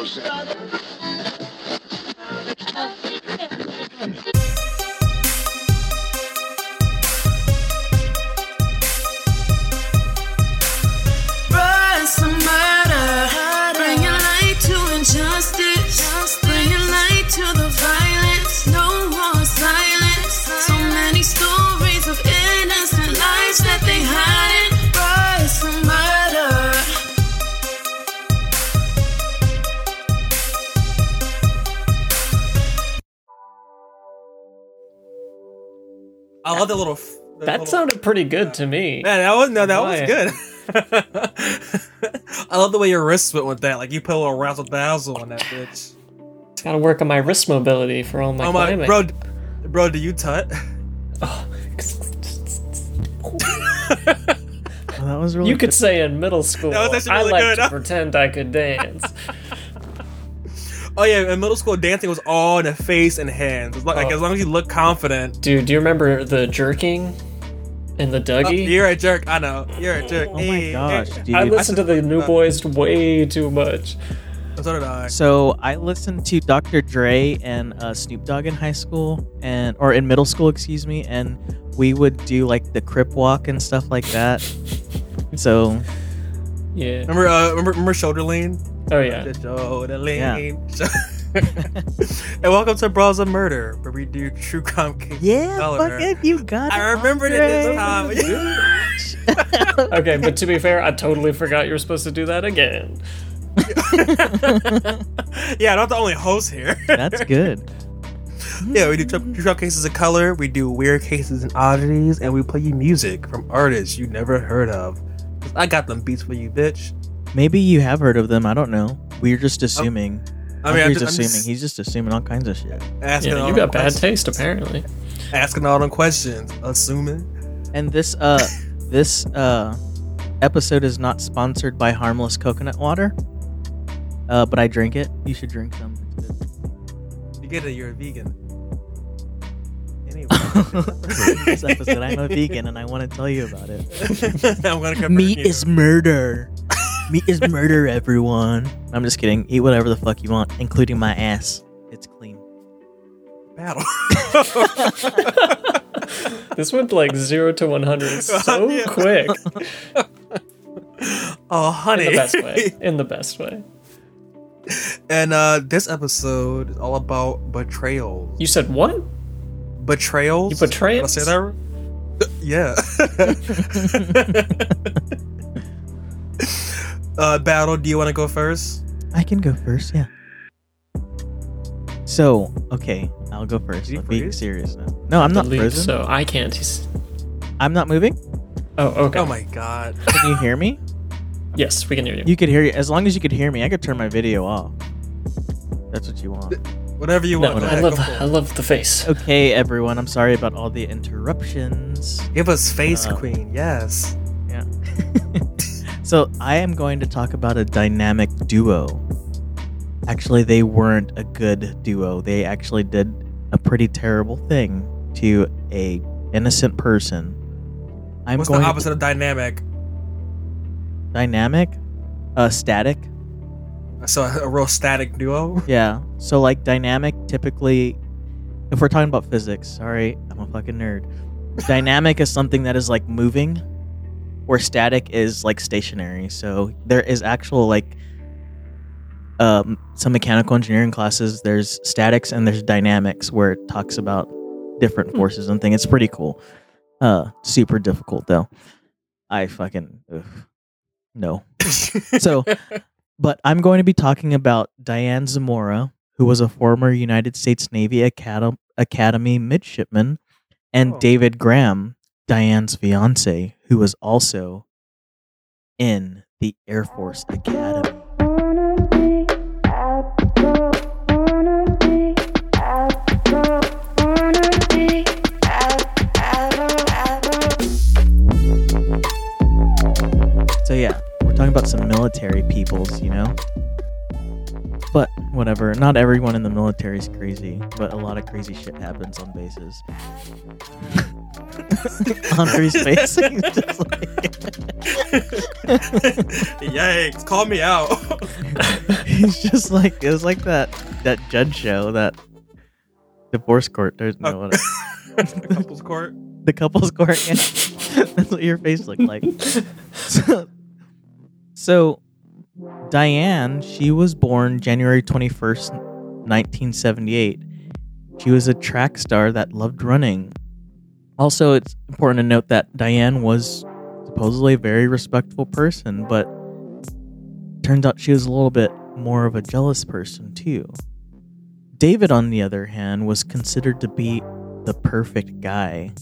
Rise That little- sounded pretty good to me. Man, that was no, that Why? was good. I love the way your wrists went with that. Like you put a little razzle dazzle on that bitch. It's gotta work on my wrist mobility for all my oh my, climbing. bro, bro, do you tut? Oh, well, that was really You could say in middle school, That was actually I really like good, to pretend I could dance. Oh yeah, in middle school, dancing was all in the face and hands. It's like, like Oh. as long as you look confident. Dude, do you remember the jerking and the Oh, Dougie? you're a jerk. I know. You're a jerk. Oh my gosh, dude. I listened to the New uh, Boys way too much. So did I. So I listened to Dr. Dre and uh, Snoop Dogg in high school and or in middle school, excuse me, and we would do like the crip walk and stuff like that. So Yeah. Remember, uh, remember, remember shoulder lean. Oh yeah. Shoulder lean. Yeah. and welcome to Bruh Issa Murder, where we do true crime cases. yeah, color. fuck it, you got it. I remembered it this time. Okay, but to be fair, I totally forgot you were supposed to do that again. yeah, I'm not the only host here. That's good. yeah, we do true true crime cases of color. We do weird cases and oddities, and we play you music from artists you never heard of. 'Cause I got them beats for you, bitch. Maybe you have heard of them. I don't know. We're just assuming. I mean, I'm he's just, I'm assuming. just He's just assuming all kinds of shit. asking Yeah, you them got bad questions. taste apparently. Asking all them questions, assuming. And this uh this uh episode is not sponsored by Harmless Coconut Water. Uh, but I drink it. You should drink some. You get it, you're a vegan. Anyway, this episode, I'm a vegan and I want to tell you about it. I'm gonna convert Meat is murder. Meat is murder, everyone. I'm just kidding. Eat whatever the fuck you want, including my ass. It's clean. battle. This went like zero to one hundred so Yeah. quick. oh, honey. In the best way. In the best way. and uh, this episode is all about betrayals. You said what? betrayals. You betray Did I us? say that? Yeah. Uh, battle. Do you want to go first? I can go first, yeah. So, okay, I'll go first. Did I'm being serious now. No, I'm not Believe frozen. So I can't. He's... I'm not moving. Oh, okay. Oh my god. Can you hear me? Yes, we can hear you. You could hear you. As long as you could hear me, I could turn my video off. That's what you want. Whatever you No, want. no, Go I love go for it. I love the face. Okay, everyone. I'm sorry about all the interruptions. Give us face Uh, queen. Yes. Yeah. so I am going to talk about a dynamic duo. Actually, they weren't a good duo. They actually did a pretty terrible thing to a innocent person. I'm What's going the opposite of dynamic? dynamic, uh, static. So a real static duo. Yeah. So like dynamic, typically, if we're talking about physics, sorry, I'm a fucking nerd. dynamic is something that is like moving, where static is like stationary. So there is actual like um, some mechanical engineering classes. There's statics and there's dynamics where it talks about different forces and things. It's pretty cool. Uh, super difficult though. I fucking ugh. no. So, but I'm going to be talking about Diane Zamora, who was a former United States Navy Academy, Academy midshipman, and Oh. David Graham, Diane's fiance, who was also in the Air Force Academy. So yeah, we're talking about some military peoples, you know. But whatever, not everyone in the military is crazy, but a lot of crazy shit happens on bases. He's just like Yikes! Call me out. He's just like it was like that that judge show that divorce court. There's no Oh. the couples court. the couples court. Yeah. That's what your face looked like. So, so Diane, she was born January twenty first, nineteen seventy eight. She was a track star that loved running. Also, it's important to note that Diane was supposedly a very respectful person, but turns out she was a little bit more of a jealous person too. David, on the other hand, was considered to be the perfect guy.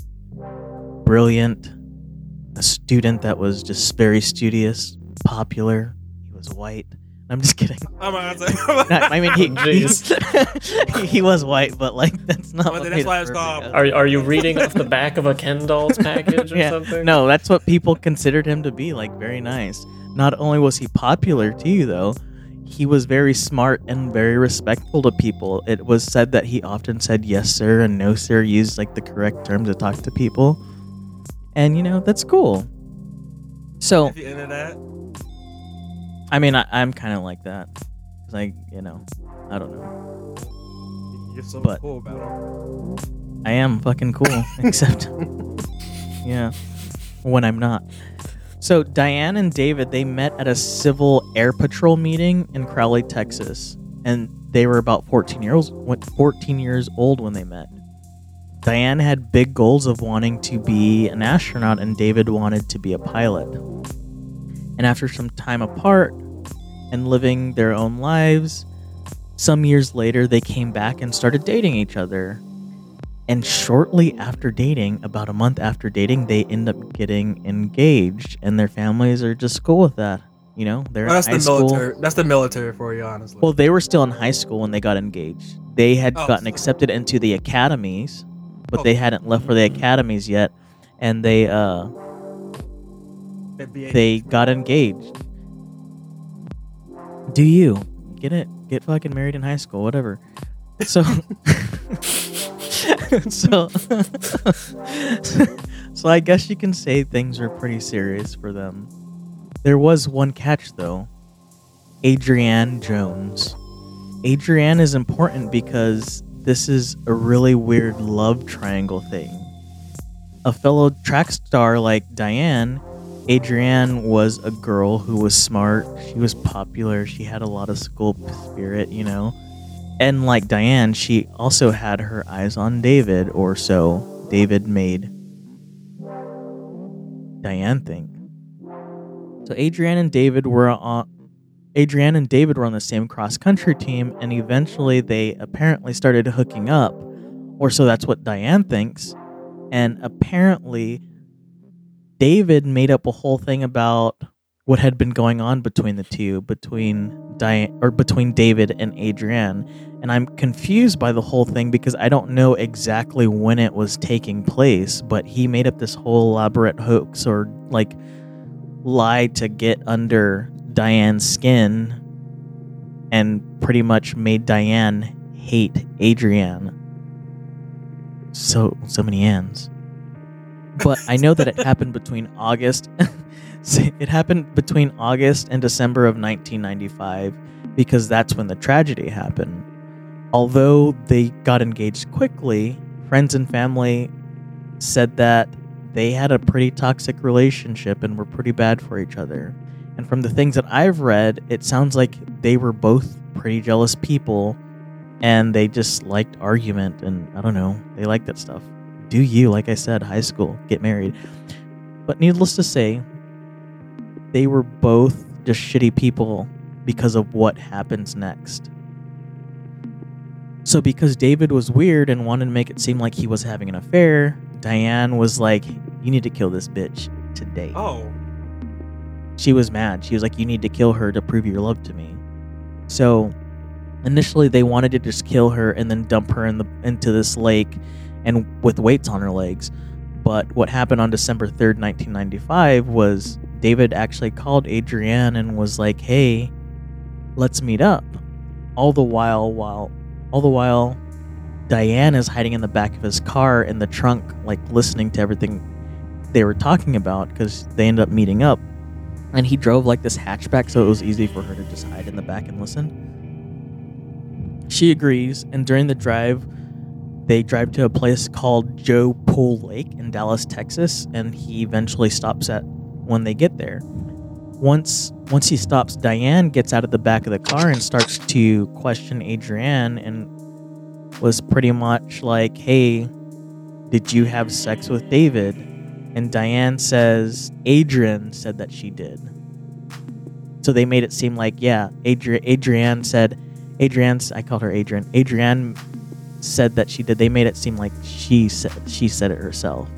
Brilliant, a student that was just very studious, popular. He was white. I'm just kidding. I'm gonna I mean, he, oh, Jeez. he, he was white, but like that's not. But what that's why it it's called- Are, are you reading off the back of a Ken Dolls package or Yeah. something? No, that's what people considered him to be. Like very nice. Not only was he popular to you, though, he was very smart and very respectful to people. It was said that he often said yes sir and no sir, used like the correct term to talk to people. And you know that's cool. So If you into that, I mean, I, I'm kind of like that. Like you know, I don't know. you're so But- cool about him. I am fucking cool, except yeah, when I'm not. So Diane and David they met at a civil air patrol meeting in Crowley, Texas, and they were about 14 years 14 years old when they met. Diane had big goals of wanting to be an astronaut, and David wanted to be a pilot. And after some time apart and living their own lives, some years later they came back and started dating each other. And shortly after dating, about a month after dating, they end up getting engaged, and their families are just cool with that. You know, they're Well, that's in high the school. military. That's the military for you, honestly. Well, they were still in high school when they got engaged. They had Oh, gotten accepted into the academies, but Oh. they hadn't left for the academies yet, and they uh they got engaged. Do you get it? Get fucking married in high school, whatever. So, so, so I guess you can say things are pretty serious for them. There was one catch though. Adrienne Jones. Adrienne is important because this is a really weird love triangle thing. A fellow track star like Diane Adrienne was a girl who was smart. She was popular. She had a lot of school spirit, you know. And like Diane, she also had her eyes on David, or so David made Diane think. So Adrienne and David were on. Adrienne and David were on the same cross country team, and eventually they apparently started hooking up, or so that's what Diane thinks. And apparently, David made up a whole thing about what had been going on between the two, between Diane or between David and Adrienne. And I'm confused by the whole thing because I don't know exactly when it was taking place, but he made up this whole elaborate hoax or like lie to get under Diane's skin and pretty much made Diane hate Adrienne. So so many ends but I know that it happened between August. it happened between August and December of 1995 because that's when the tragedy happened. Although they got engaged quickly, friends and family said that they had a pretty toxic relationship and were pretty bad for each other. And from the things that I've read, it sounds like they were both pretty jealous people and they just liked argument and I don't know, they liked that stuff do you, like I said, high school, get married. But needless to say, they were both just shitty people because of what happens next. So, because David was weird and wanted to make it seem like he was having an affair, Diane was like, You need to kill this bitch today. oh, She was mad. She was like, You need to kill her to prove your love to me. So, initially, they wanted to just kill her and then dump her in the into this lake and with weights on her legs. But what happened on December 3rd, 1995 was David actually called Adrienne and was like, "Hey, let's meet up." All the while while all the while Diane is hiding in the back of his car in the trunk like listening to everything they were talking about cuz they end up meeting up and he drove like this hatchback, so it was easy for her to just hide in the back and listen. She agrees, and during the drive, they drive to a place called Joe Pool Lake in Dallas, Texas, and he eventually stops at when they get there. Once once he stops, Diane gets out of the back of the car and starts to question Adrienne and was pretty much like, "Hey, did you have sex with David?" And Diane says, "Adrian said that she did." So they made it seem like, yeah, Adri- Adrienne said, Adrienne, I called her Adrian. Adrienne said that she did. They made it seem like she said she said it herself.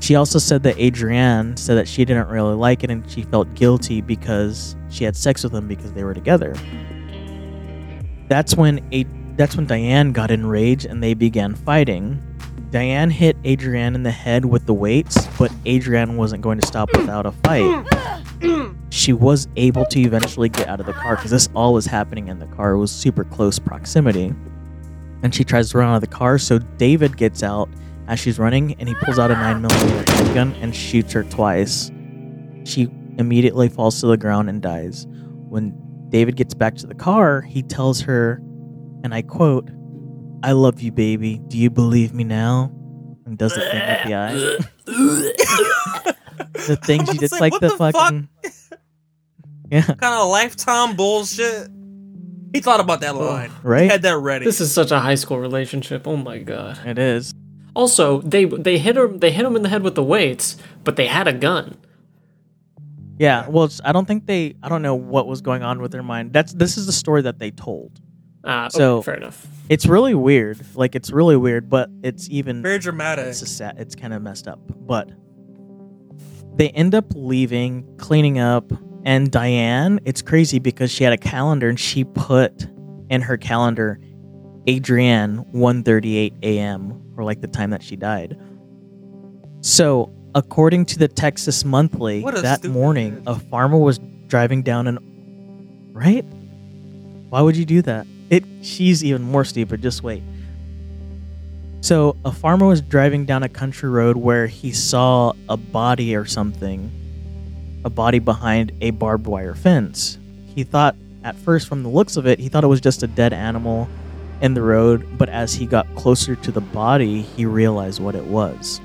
She also said that Adrienne said that she didn't really like it and she felt guilty because she had sex with him because they were together. That's when a that's when Diane got enraged and they began fighting. Diane hit Adrienne in the head with the weights, but Adrienne wasn't going to stop without a fight. She was able to eventually get out of the car because this all was happening in the car. It was super close proximity. And she tries to run out of the car, so David gets out as she's running and he pulls out a 9mm handgun and shoots her twice. She immediately falls to the ground and dies. When David gets back to the car, he tells her, and I quote, I love you, baby. Do you believe me now? And does the thing with the eye. the thing she did. like, like, the, the fuck? fucking. Yeah, kind of lifetime bullshit. He thought about that line. He right? had that ready. This is such a high school relationship. Oh my god. It is. Also, they they hit him they hit him in the head with the weights, but they had a gun. Yeah. Well, it's, I don't think they. I don't know what was going on with their mind. That's this is the story that they told. Ah, So- okay, fair enough. It's really weird. Like it's really weird, but it's even very dramatic. it's a sad, it's kind of messed up. But they end up leaving, cleaning up, and Diane. It's crazy because she had a calendar and she put in her calendar Adrienne 1:38 a.m. or like the time that she died. So, according to the Texas Monthly, that morning a farmer was driving down an right. Why would you do that? It she's even more stupid. Just wait. So, a farmer was driving down a country road where he saw a body or something, a body behind a barbed wire fence. He thought, at first, from the looks of it, he thought it was just a dead animal in the road, but as he got closer to the body, he realized what it was.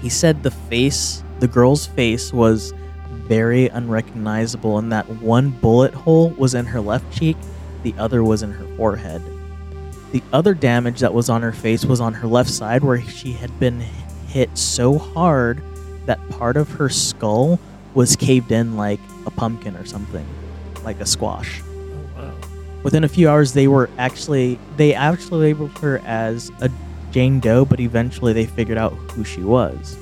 He said the face, the girl's face, was very unrecognizable, and that one bullet hole was in her left cheek, the other was in her forehead. The other damage that was on her face was on her left side, where she had been hit so hard that part of her skull was caved in like a pumpkin or something, like a squash. Oh, wow. Within a few hours, they were actually they actually labeled her as a Jane Doe, but eventually they figured out who she was.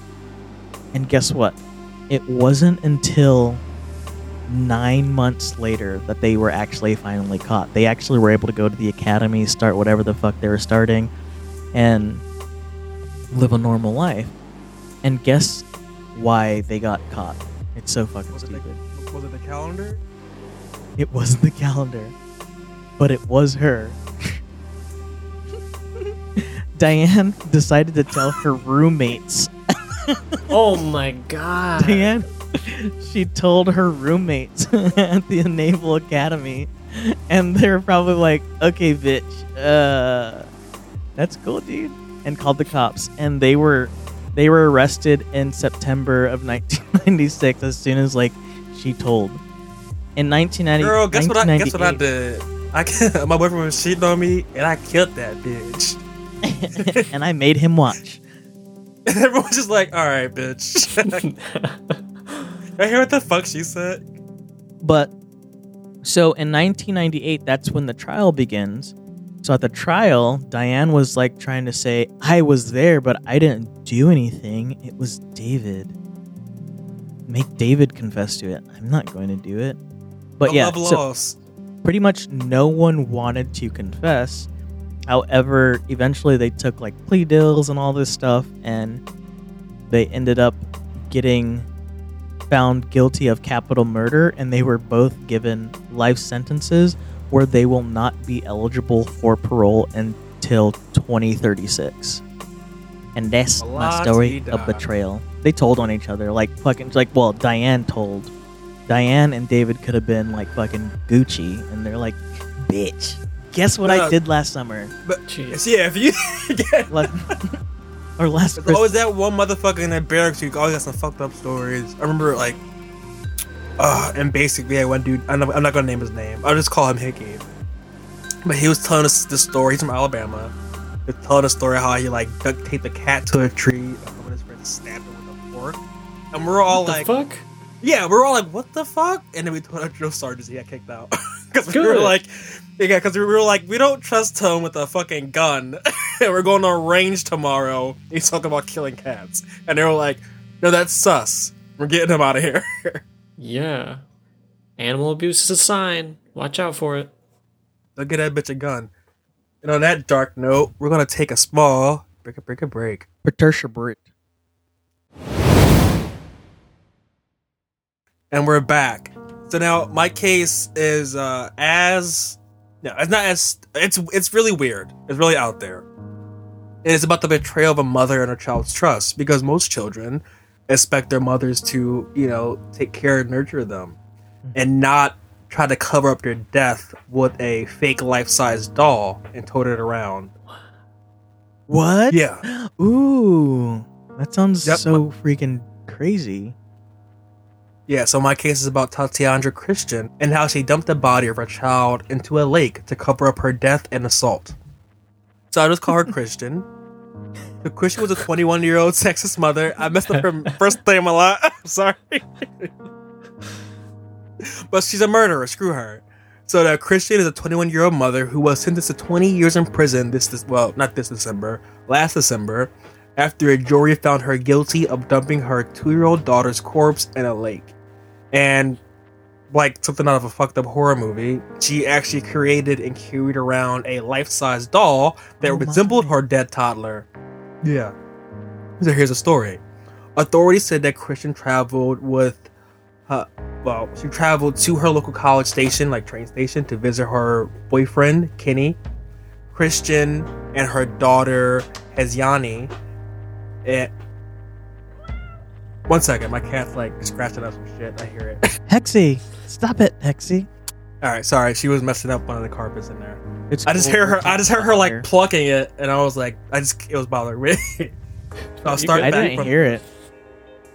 And guess what? It wasn't until nine months later that they were actually finally caught. They actually were able to go to the academy, start whatever the fuck they were starting, and live a normal life. And guess why they got caught? It's so fucking Was it, stupid. the, was it the calendar? It wasn't the calendar, but it was her. Diane decided to tell her roommates. Oh my god. Diane, she told her roommates at the Naval Academy, and they're probably like, "Okay, bitch, uh, that's cool, dude," and called the cops. And they were they were arrested in September of 1996 as soon as like she told. In 1990, Girl, guess what? I guess what I 1998 did? I my boyfriend was cheating on me, and I killed that bitch. and I made him watch. And everyone's just like, "All right, bitch." I hear what the fuck she said. But so in 1998, that's when the trial begins. So at the trial, Diane was like trying to say, I was there, but I didn't do anything. It was David. Make David confess to it. I'm not going to do it. But The yeah, so pretty much no one wanted to confess. However, eventually they took like plea deals and all this stuff, and they ended up getting found guilty of capital murder, and they were both given life sentences where they will not be eligible for parole until 2036. And that's my story of betrayal. They told on each other, like fucking, like well, Diane told Diane and David could have been like fucking Gucci, and they're like, bitch. Guess what I uh, did last summer? But Jeez. yeah, if you yeah, Like, or last there's Christmas. always that one motherfucker in that barracks who always got some fucked up stories. I remember like, uh, and basically, yeah, one dude. I'm not, I'm not gonna name his name. I'll just call him Hickey. But he was telling us this story. He's from Alabama. He was telling a story how he like duct taped a cat to a tree and one of his friends stabbed him with a fork. And we're all What like, the fuck? Yeah, we are all like, "What the fuck?" And then we told our drill sergeants he got kicked out because we were like, "Yeah," because we were like, "We don't trust him with a fucking gun, and we're going on range tomorrow." He's talking about killing cats, and they were like, "No, that's sus. We're getting him out of here." Yeah. Animal abuse is a sign. Watch out for it. They'll get that bitch a gun. And on that dark note, we're gonna take a small break, a break, a break. Patricia Britt. and we're back. So now my case is uh as no, it's not as it's it's really weird. It's really out there. And it's about the betrayal of a mother and her child's trust because most children expect their mothers to, you know, take care and nurture them mm-hmm. and not try to cover up their death with a fake life-size doll and tote it around. What? Yeah. Ooh, that sounds Yep. so freaking crazy. Yeah, so my case is about Tatiana Christon and how she dumped the body of her child into a lake to cover up her death and assault. So I just call her Christon. The Christon was a 21 year old sexist mother. I messed up her first name a lot. I'm sorry. but she's a murderer. Screw her. So the Christon is a 21 year old mother who was sentenced to 20 years in prison this, this well, not this December, last December, after a jury found her guilty of dumping her two year old daughter's corpse in a lake. And like something out of a fucked up horror movie, she actually created and carried around a life size doll that Oh resembled her dead toddler. Yeah. So here's a story. Authorities said that Christon traveled with her, well, she traveled to her local college station, like train station, to visit her boyfriend, Kenny. Christon and her daughter, Heziani. And eh, one second, my cat's like scratching up some shit. I hear it. Hexy, stop it, Hexy. All right, sorry. She was messing up one of the carpets in there. It's I just cool. hear her. I just heard her like plucking it, and I was like, I just it was bothering me. so I'll start I back didn't from. hear it.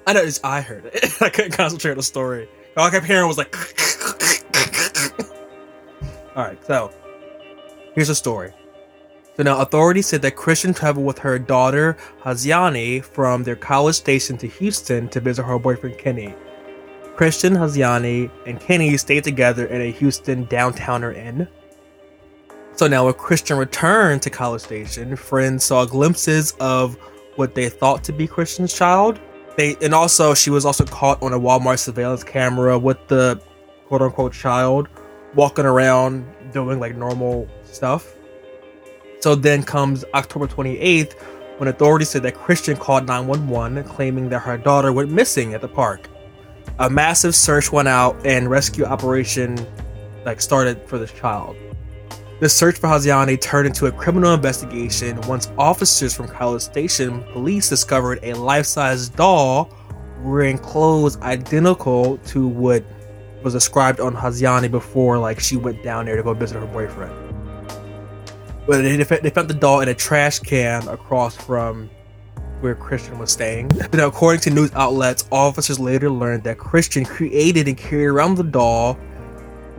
I know. It's, I heard it. I couldn't concentrate on the story. All I kept hearing was like. All right, so here's the story. So now authorities said that Christon traveled with her daughter Haziani from their college station to Houston to visit her boyfriend Kenny. Christon, Haziani, and Kenny stayed together in a Houston downtowner inn. So now when Christon returned to College Station, friends saw glimpses of what they thought to be Christon's child. They and also she was also caught on a Walmart surveillance camera with the quote unquote child walking around doing like normal stuff. So then comes October 28th when authorities said that Christon called 911 claiming that her daughter went missing at the park. A massive search went out and rescue operation like started for this child. The search for Haziani turned into a criminal investigation once officers from College Station police discovered a life-size doll wearing clothes identical to what was described on Haziani before like she went down there to go visit her boyfriend. But they, they found the doll in a trash can across from where Christon was staying. Now, according to news outlets, officers later learned that Christon created and carried around the doll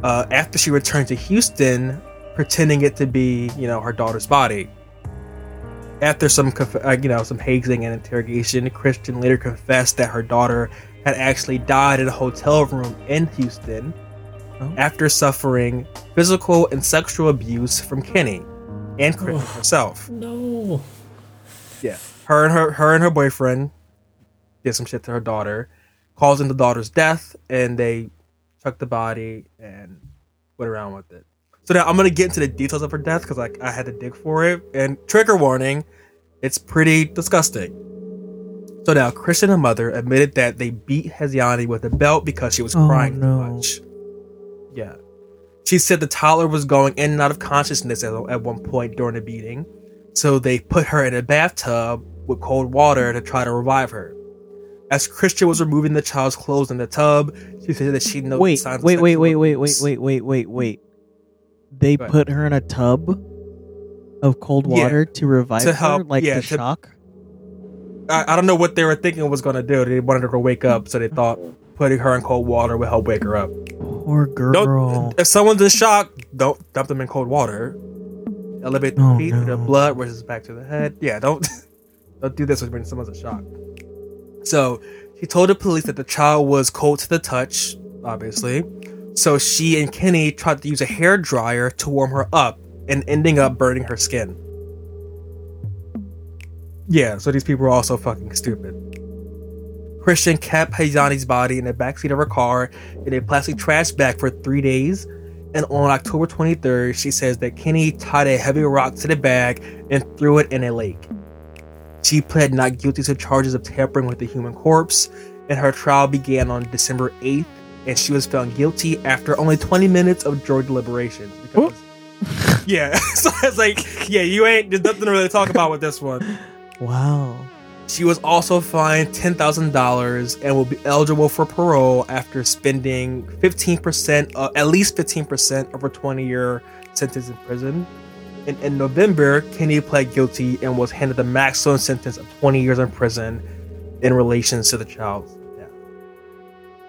uh, after she returned to Houston, pretending it to be, you know, her daughter's body. After some, conf- uh, you know, some hazing and interrogation, Christon later confessed that her daughter had actually died in a hotel room in Houston Oh. after suffering physical and sexual abuse from Kenny and Christon Oh. herself. No. Yeah, her and her her and her boyfriend did some shit to her daughter, causing the daughter's death, and they took the body and went around with it. So now I'm gonna get into the details of her death because like I had to dig for it. And trigger warning, it's pretty disgusting. So now Christon and her mother admitted that they beat Heziani with a belt because she was Oh, crying no. too much. Yeah. She said the toddler was going in and out of consciousness at, at one point during the beating. So they put her in a bathtub with cold water to try to revive her. As Christon was removing the child's clothes in the tub, she said that she noticed Wait, signs of wait, wait, wait, wait, wait, wait, wait, wait, wait. They put her in a tub of cold Yeah, water to revive to her, like yeah, the to- shock. I, I don't know what they were thinking was going to do. They wanted her to wake up, so they thought putting her in cold water would help wake her up. Poor girl. If someone's in shock, don't dump them in cold water. Elevate the Oh, feet to the blood, rushes back to the head. Yeah, don't don't do this when someone's in shock. So she told the police that the child was cold to the touch, obviously. So she and Kenny tried to use a hair dryer to warm her up, and ending up burning her skin. Yeah, so these people are also fucking stupid. Christon kept Hayani's body in the backseat of her car in a plastic trash bag for three days. And on October 23rd, she says that Kenny tied a heavy rock to the bag and threw it in a lake. She pled not guilty to charges of tampering with the human corpse, and her trial began on December 8th, and she was found guilty after only 20 minutes of jury deliberations. Because, yeah, so it's like, yeah, you ain't, there's nothing to really talk about with this one. Wow. She was also fined $10,000 and will be eligible for parole after spending 15%, uh, at least 15% of her 20 year sentence in prison. And in November, Kenny pled guilty and was handed the maximum sentence of 20 years in prison in relation to the child's death.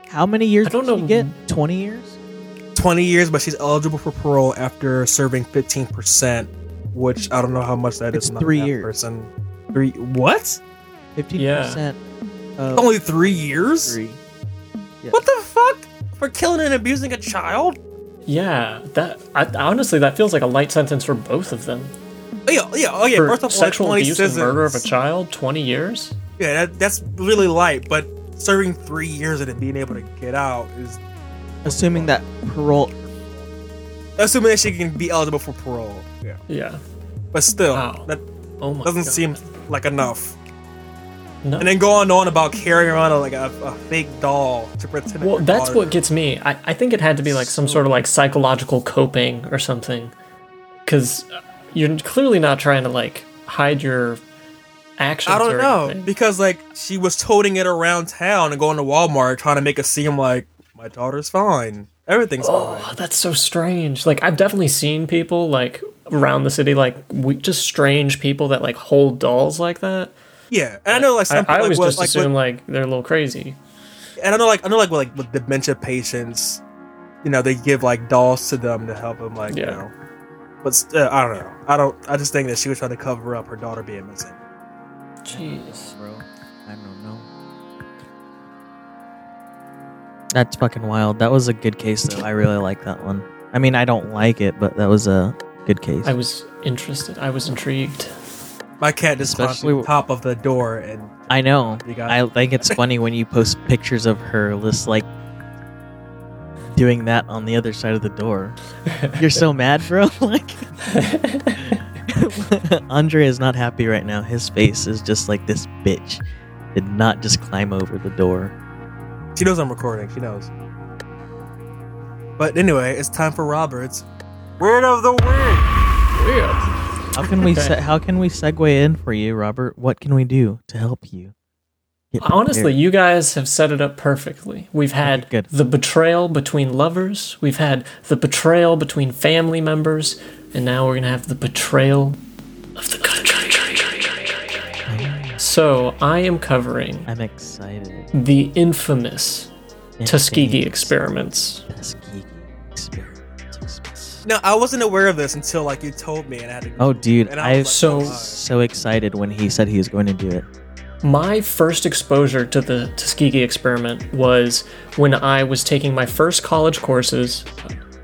How many years I don't did she know. get? 20 years? 20 years, but she's eligible for parole after serving 15%, which I don't know how much that is. It's I'm three years. Person. Three, what? 15% of Only three years? three. Yeah. What the fuck? For killing and abusing a child? Yeah, that I, honestly that feels like a light sentence for both of them. Oh, yeah, oh, yeah, oh yeah. for First off, sexual like 20 abuse and murder of a child, twenty years. Yeah, that, that's really light, but serving three years and then being able to get out is Assuming that parole. assuming that she can be eligible for parole. Yeah, Yeah. but still, Wow. that Oh my. doesn't God. seem like enough. No. And then going on on about carrying around a, like a, a fake doll to pretend. Well, that's daughter- what gets me. I, I think it had to be like some sort of like psychological coping or something. Because you're clearly not trying to like hide your actions. I don't know because like she was toting it around town and going to Walmart trying to make it seem like my daughter's fine, everything's oh, fine. Oh, that's so strange. Like I've definitely seen people like around the city, like we, just strange people that like hold dolls like that. Yeah, and I know like some I, people I always what- just like, what- assume like they're a little crazy. and I know like I know like with, like with dementia patients, you know, they give like dolls to them to help them like you know. But still, uh, I don't know. I don't. I just think that she was trying to cover up her daughter being missing. Jeez. Bro, I don't know. That's fucking wild. That was a good case, though. I really like that one. I mean, I don't like it, but that was a good case. I was interested. I was intrigued. My cat just climbed Especially to the top of the door and I know. I think it's funny when you post pictures of her just like doing that on the other side of the door. You're so mad, bro. like Andre is not happy right now. His face is just like this bitch did not just climb over the door. she knows I'm recording. She knows. But anyway, it's time for Robert's word of the week. Weird. How can we Okay. se- how can we segue in for you, Robert? What can we do to help you? Honestly, you guys have set it up perfectly. We've had good. the betrayal between lovers, we've had the betrayal between family members, and now we're going to have the betrayal of the country. So, I am covering I'm excited. the infamous Tuskegee experiments. Tuskegee experiments. No, I wasn't aware of this until like you told me, and I had to. Oh, dude, And I I was was So- like, so so excited when he said he was going to do it. My first exposure to the Tuskegee experiment was when I was taking my first college courses,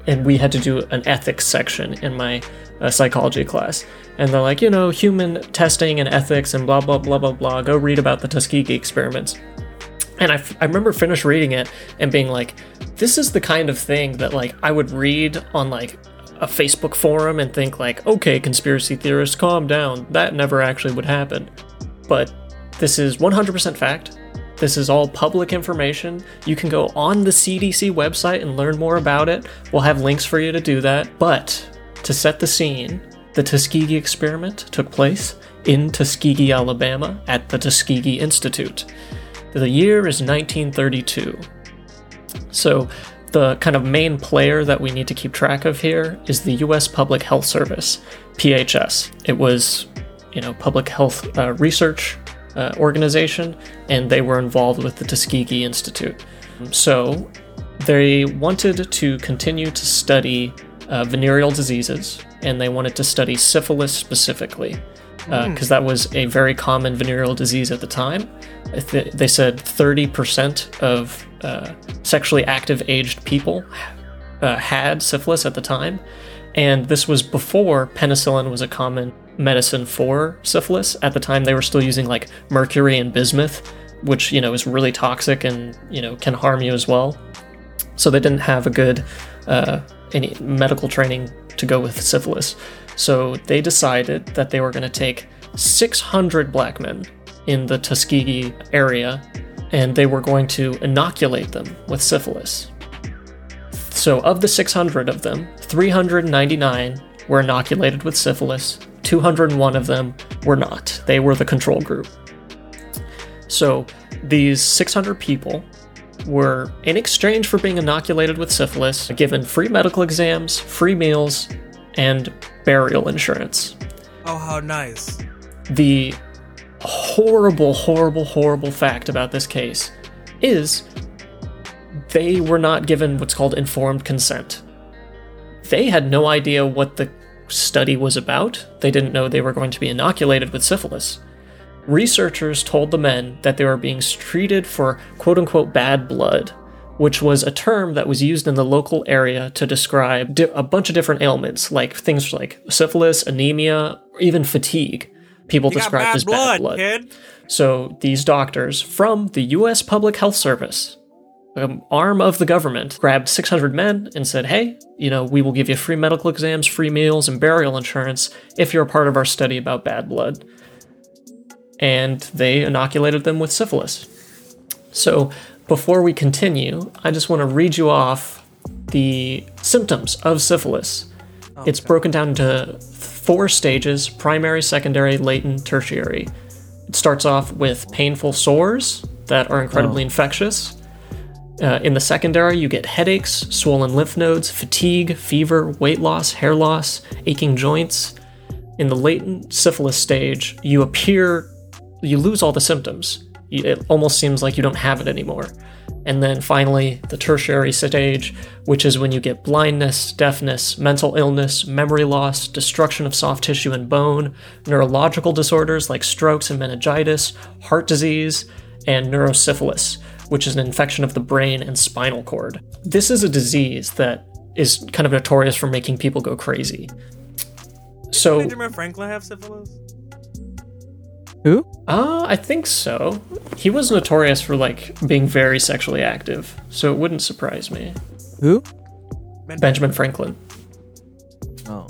and we had to do an ethics section in my uh, psychology class. And they're like, you know, human testing and ethics and blah, blah, blah, blah, blah. Go read about the Tuskegee experiments. And I, f- I remember finish reading it and being like, this is the kind of thing that like I would read on like a Facebook forum and think like, okay, conspiracy theorists, calm down. That never actually would happen. But this is 100% fact. This is all public information. You can go on the CDC website and learn more about it. We'll have links for you to do that. But to set the scene, the Tuskegee experiment took place in Tuskegee, Alabama, at the Tuskegee Institute. The year is 1932. So, the kind of main player that we need to keep track of here is the U.S. Public Health Service, PHS. It was, you know, public health uh, research uh, organization, and they were involved with the Tuskegee Institute. So, they wanted to continue to study uh, venereal diseases, and they wanted to study syphilis specifically, because that was a very common venereal disease at the time. They said 30% of uh, sexually active aged people uh, had syphilis at the time, and this was before penicillin was a common medicine for syphilis. At the time, they were still using like mercury and bismuth, which you know is really toxic and you know can harm you as well so they didn't have a good uh, any medical training to go with syphilis. So they decided that they were going to take 600 black men in the Tuskegee area and they were going to inoculate them with syphilis. So, of the 600 of them, 399 were inoculated with syphilis, 201 of them were not. They were the control group. So, these 600 people were, in exchange for being inoculated with syphilis, given free medical exams, free meals, and burial insurance. Oh, how nice. The horrible, horrible, horrible fact about this case is they were not given what's called informed consent. They had no idea what the study was about. They didn't know they were going to be inoculated with syphilis. Researchers told the men that they were being treated for quote unquote bad blood, which was a term that was used in the local area to describe di- a bunch of different ailments, like things like syphilis, anemia, or even fatigue. People You described bad as blood, bad blood. kid. So these doctors from the U.S. Public Health Service, an arm of the government, grabbed 600 men and said, "Hey, you know, we will give you free medical exams, free meals, and burial insurance if you're a part of our study about bad blood." And they inoculated them with syphilis. So before we continue, I just want to read you off the symptoms of syphilis. It's broken down into four stages primary, secondary, latent, tertiary. It starts off with painful sores that are incredibly infectious. Uh, in the secondary, you get headaches, swollen lymph nodes, fatigue, fever, weight loss, hair loss, aching joints. In the latent syphilis stage, you appear, you lose all the symptoms. It almost seems like you don't have it anymore. And then finally, the tertiary stage, which is when you get blindness, deafness, mental illness, memory loss, destruction of soft tissue and bone, neurological disorders like strokes and meningitis, heart disease, and neurosyphilis, which is an infection of the brain and spinal cord. This is a disease that is kind of notorious for making people go crazy. So, did Benjamin Franklin have syphilis? Who? uh, I think so. He was notorious for like being very sexually active, so it wouldn't surprise me. Who? Benjamin Franklin. Oh.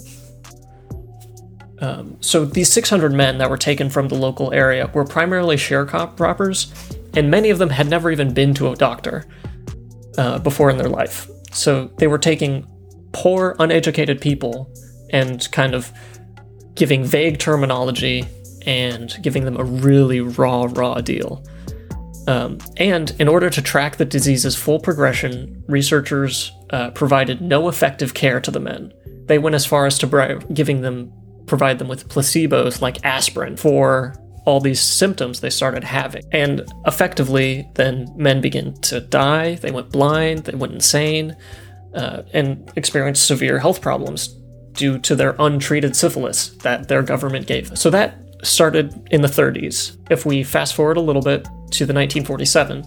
Um, so these 600 men that were taken from the local area were primarily sharecroppers, and many of them had never even been to a doctor uh, before in their life. So they were taking poor, uneducated people and kind of giving vague terminology and giving them a really raw, raw deal. Um, and in order to track the disease's full progression, researchers uh, provided no effective care to the men. They went as far as to bri- giving them provide them with placebos like aspirin for all these symptoms they started having. And effectively, then men began to die. They went blind. They went insane, uh, and experienced severe health problems due to their untreated syphilis that their government gave. So that started in the 30s. If we fast forward a little bit to the 1947,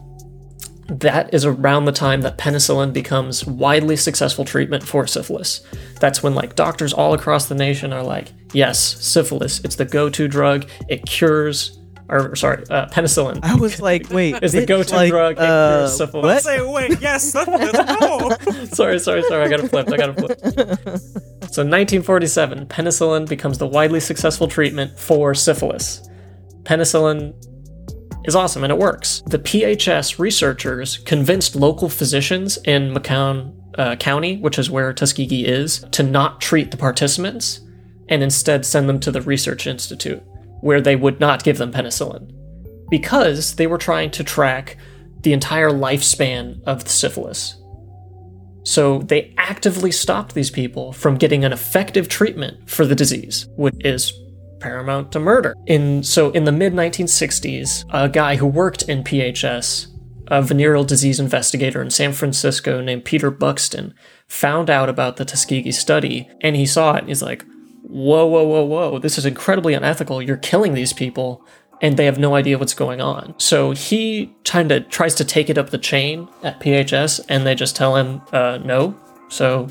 that is around the time that penicillin becomes widely successful treatment for syphilis. That's when like doctors all across the nation are like, yes, syphilis, it's the go-to drug. It cures, or sorry, uh, penicillin. I was like, wait, Is the go-to like, drug, it uh, cures syphilis. What? Say, wait, yes, syphilis. No. sorry, sorry, sorry. I got to flip. I got to flip. So, 1947, penicillin becomes the widely successful treatment for syphilis. Penicillin is awesome and it works. The PHS researchers convinced local physicians in Macon uh, County, which is where Tuskegee is, to not treat the participants and instead send them to the research institute, where they would not give them penicillin. because they were trying to track the entire lifespan of syphilis. So they actively stopped these people from getting an effective treatment for the disease, which is paramount to murder. In so in the mid 1960s, a guy who worked in PHS, a venereal disease investigator in San Francisco named Peter Buxton, found out about the Tuskegee study and he saw it and he's like, "Whoa, whoa, whoa, whoa! This is incredibly unethical. You're killing these people." And they have no idea what's going on. So he kind of tries to take it up the chain at PHS, and they just tell him, uh, no. So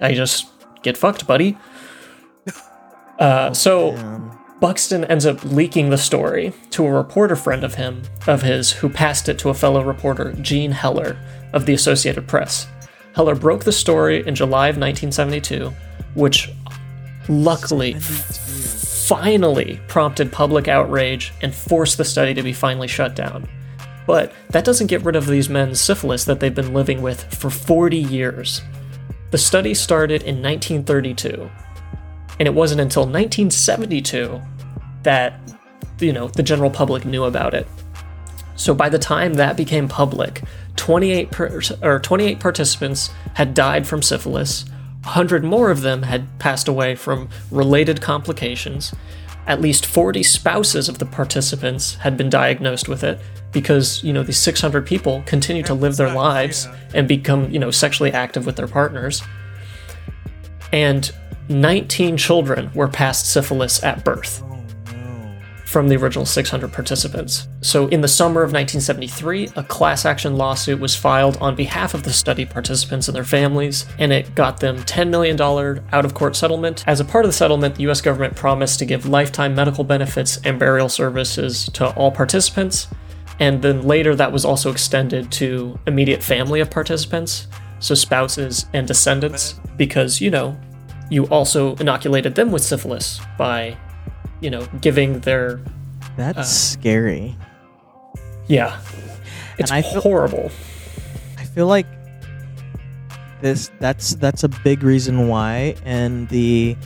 I just get fucked, buddy. Uh, so Um, Buxtun ends up leaking the story to a reporter friend of him, of his, who passed it to a fellow reporter, Jean Heller, of the Associated Press. Heller broke the story in July of 1972, which luckily finally prompted public outrage and forced the study to be finally shut down. But that doesn't get rid of these men's syphilis that they've been living with for 40 years. The study started in 1932, and it wasn't until 1972 that you know the general public knew about it. So by the time that became public, 28 per, or 28 participants had died from syphilis. 100 more of them had passed away from related complications. At least 40 spouses of the participants had been diagnosed with it because, you know, these 600 people continue to live their lives and become, you know, sexually active with their partners. And 19 children were passed syphilis at birth from the original 600 participants. So, in the summer of 1973, a class action lawsuit was filed on behalf of the study participants and their families, and it got them $10 million out of court settlement. As a part of the settlement, the US government promised to give lifetime medical benefits and burial services to all participants, and then later that was also extended to immediate family of participants, so spouses and descendants, because, you know, you also inoculated them with syphilis by you know, giving their That's Uh, scary. yeah. It's I feel- horrible. I feel like this that's that's a big reason why in the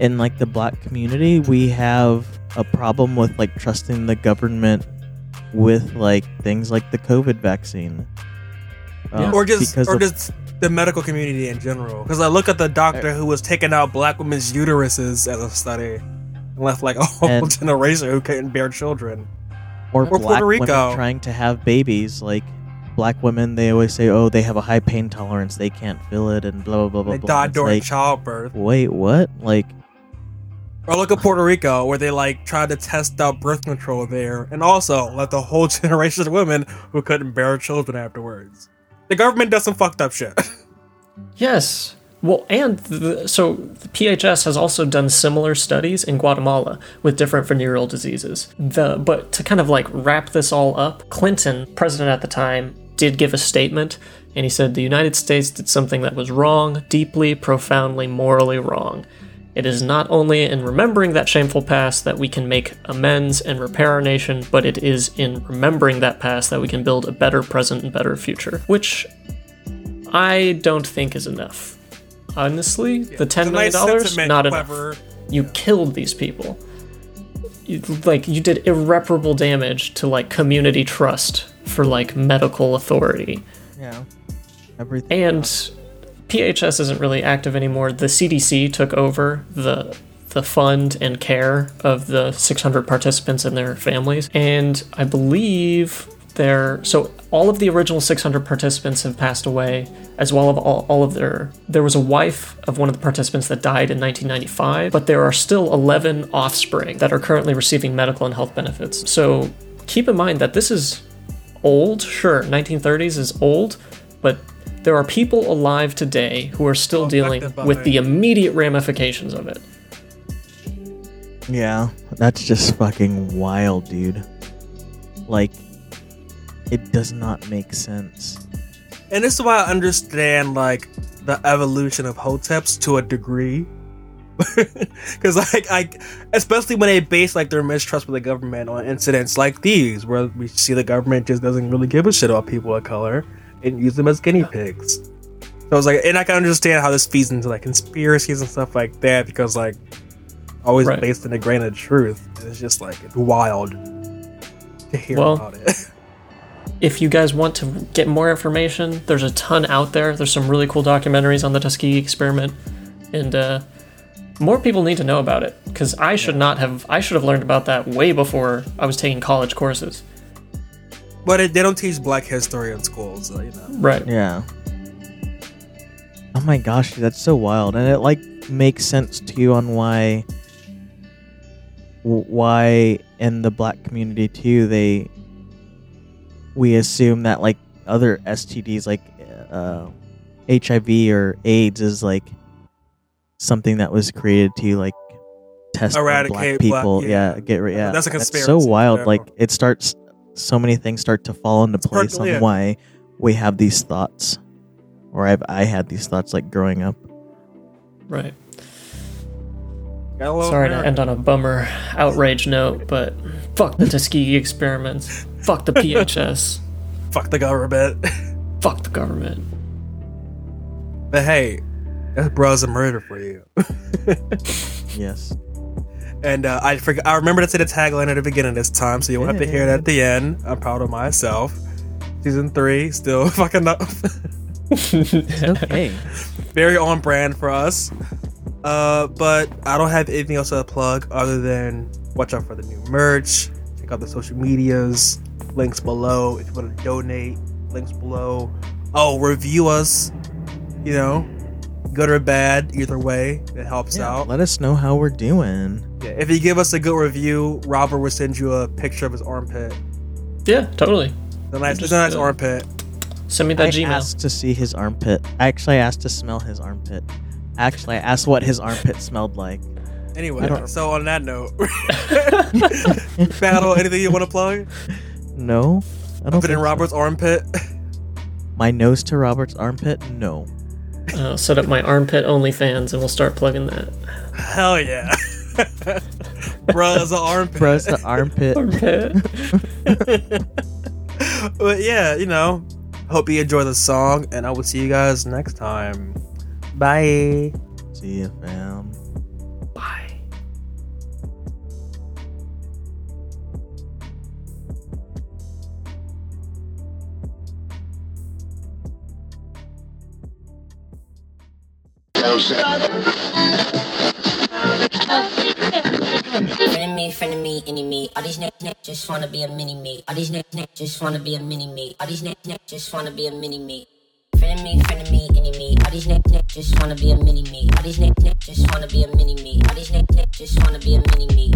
in like the black community we have a problem with like trusting the government with like things like the COVID vaccine. Um, or just because or of- just the medical community in general. Because I look at the doctor who was taking out black women's uteruses as a study, and left like a whole And- generation who couldn't bear children. or, or black Puerto Rico. women trying to have babies like black women they always say oh they have a high pain tolerance they can't feel it and blah blah blah blah They blah died It's during like, childbirth. wait what like Or look at Puerto Rico, where they like tried to test out birth control there, and also left a whole generation of women who couldn't bear children afterwards. The government does some fucked up shit. Yes. Well, and the, so the PHS has also done similar studies in Guatemala with different venereal diseases. The but to kind of like wrap this all up, Clinton, president at the time, did give a statement and he said the United States did something that was wrong, deeply, profoundly, morally wrong. It is not only in remembering that shameful past that we can make amends and repair our nation, but it is in remembering that past that we can build a better present and better future, which I don't think is enough. Honestly, the It's ten a million nice dollars sentiment, not enough. clever. You killed these people. You, like you did irreparable damage to like community trust for like medical authority. yeah everything And PHS isn't really active anymore. The CDC took over the the fund and care of the 600 participants and their families, and I believe there. So all of the original 600 participants have passed away, as well as all, all of their. There was a wife of one of the participants that died in 1995, but there are still 11 offspring that are currently receiving medical and health benefits. So keep in mind that this is old, sure, 1930s is old, but there are people alive today who are still dealing with the immediate ramifications of it. Yeah, that's just fucking wild, dude. Like, it does not make sense. And this is why I understand like the evolution of hoteps to a degree. Because like I, especially when they base like their mistrust with the government on incidents like these, where we see the government just doesn't really give a shit about people of color and use them as guinea pigs. So I was like, and I can understand how this feeds into like conspiracies and stuff like that because like always Right. based in a grain of truth. It's just like it's wild. to hear Well, about it. if you guys want to get more information, there's a ton out there. There's some really cool documentaries on the Tuskegee experiment, and uh, more people need to know about it because I should not have. I should have learned about that way before I was taking college courses. But it, they don't teach Black history in schools, so, you know. Right. Yeah. Oh my gosh, dude, that's so wild, and it like makes sense to you on why, why in the black community too they, we assume that like other STDs like uh, HIV or AIDS is like something that was created to like test on black Eradicate black- people. yeah. yeah. get rid. Yeah, That's a conspiracy. so wild. Like it starts. So many things start to fall into place Percolate. on why we have these thoughts, or I've I had these thoughts like growing up. Right. Got a little Sorry to end on a bummer outrage note, but fuck the Tuskegee experiments. Fuck the PHS. Fuck the government. fuck the government. but hey, that's Bruh Issa Murder for you. Yes. And uh, I forgot. I remember to say the tagline at the beginning this time, so you won't have to hear it at the end. I'm proud of myself. Season three, still fucking up. Okay. Very on brand for us. Uh, but I don't have anything else to plug other than watch out for the new merch. Check out the social medias. Links below if you want to donate. Links below. Oh, review us. You know, good or bad, either way, it helps Yeah, out. let us know how we're doing. Yeah, if you give us a good review, Robert will send you a picture of his armpit. Yeah, totally. The nice, Just, the nice uh, armpit. Send me that I Gmail. asked to see his armpit. I actually, asked to smell his armpit. Actually, I asked what his armpit smelled like. Anyway, so on that note, battle. Anything you want to plug? No, I don't. Put in think so. Robert's armpit. My nose to Robert's armpit. No. I'll set up my armpit OnlyFans and we'll start plugging that. Hell yeah, Bruh's an armpit. Bruh's the armpit. Armpit. But yeah, you know, hope you enjoy the song, and I will see you guys next time. Bye. See ya, fam. Bye. Friend me, friend me, any me. All these niggas niggas just wanna be a mini me. All these niggas niggas just wanna be a mini me. All these niggas niggas just wanna be a mini me. Friend me, friend me, any me. All these niggas niggas just wanna be a mini me. All these niggas niggas just wanna be a mini me. All these niggas niggas just wanna be a mini me.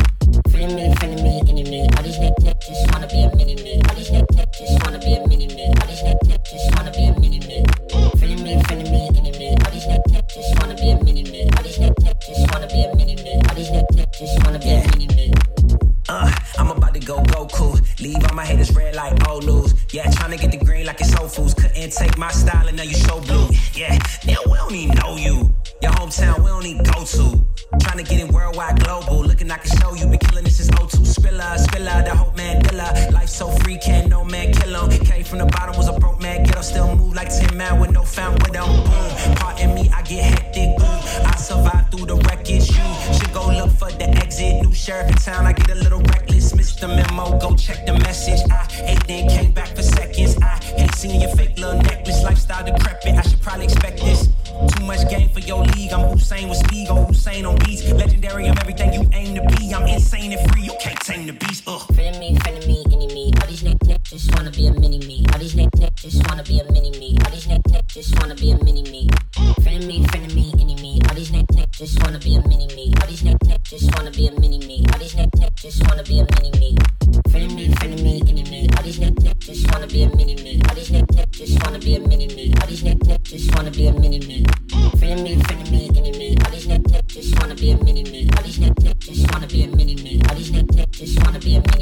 Friend me, friend me, any me. All these niggas just wanna be a mini me. All these niggas just wanna be a mini me. All these niggas just wanna be a mini me. Friend me, friend me, any me. All these niggas just wanna be a mini me. All these niggas just wanna be a mini me. All these niggas just wanna be a mini me. Uh, I'm about to go Goku. Leave all my haters red like old news. Yeah, tryna get the green like it's Whole Foods. Couldn't take my style and now you show blue. Be a mini me. All these niggas just wanna be a mini me. All these niggas just wanna be a mini